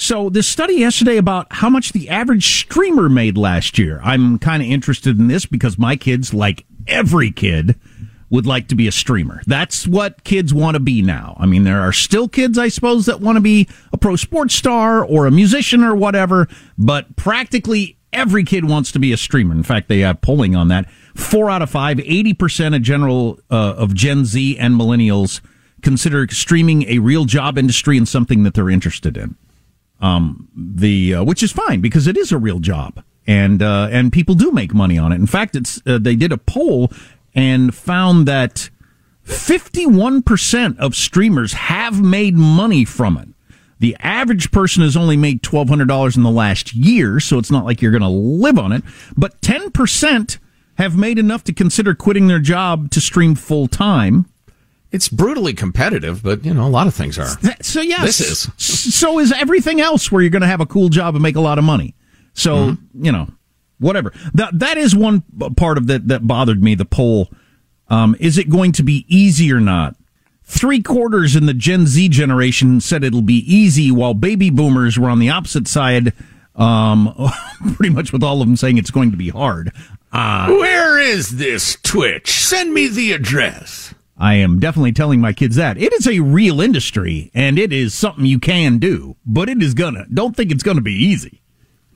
So this study yesterday about how much the average streamer made last year. I'm kind of interested in this because my kids, like every kid, would like to be a streamer. That's what kids want to be now. I mean, there are still kids, I suppose, that want to be a pro sports star or a musician or whatever, but practically every kid wants to be a streamer. In fact, they have polling on that. Four out of five, 80% of general, uh, of Gen Z and millennials consider streaming a real job industry and something that they're interested in. Um, the uh, which is fine because it is a real job and uh, and people do make money on it. In fact, it's uh, they did a poll and found that 51% of streamers have made money from it. The average person has only made $1,200 in the last year, so it's not like you're going to live on it. But 10% have made enough to consider quitting their job to stream full time. It's brutally competitive, but you know a lot of things are. So yes, this is. So is everything else where you're going to have a cool job and make a lot of money. So mm-hmm. you know, whatever. That that is one part of that that bothered me. The poll: um, is it going to be easy or not? Three quarters in the Gen Z generation said it'll be easy, while baby boomers were on the opposite side. Um, pretty much with all of them saying it's going to be hard. Uh, Where is this Twitch? Send me the address. I am definitely telling my kids that. It is a real industry and it is something you can do, but it is gonna, don't think it's gonna be easy.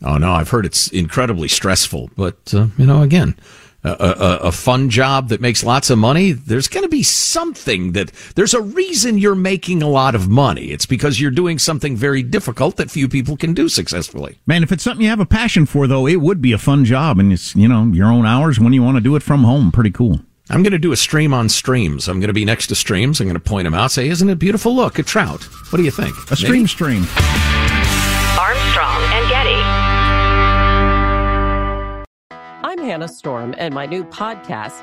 Oh no, I've heard it's incredibly stressful, but, uh, you know, again, a, a, a, fun job that makes lots of money, there's going to be something that there's a reason you're making a lot of money. It's because you're doing something very difficult that few people can do successfully. Man, if it's something you have a passion for, though, it would be a fun job, and it's you know your own hours when you want to do it from home. Pretty cool. I'm going to do a stream on streams. I'm going to be next to streams. I'm going to point them out. Say, isn't it beautiful? Look, a trout. What do you think? A stream Maybe? stream. Armstrong and Getty. I'm Hannah Storm, and my new podcast,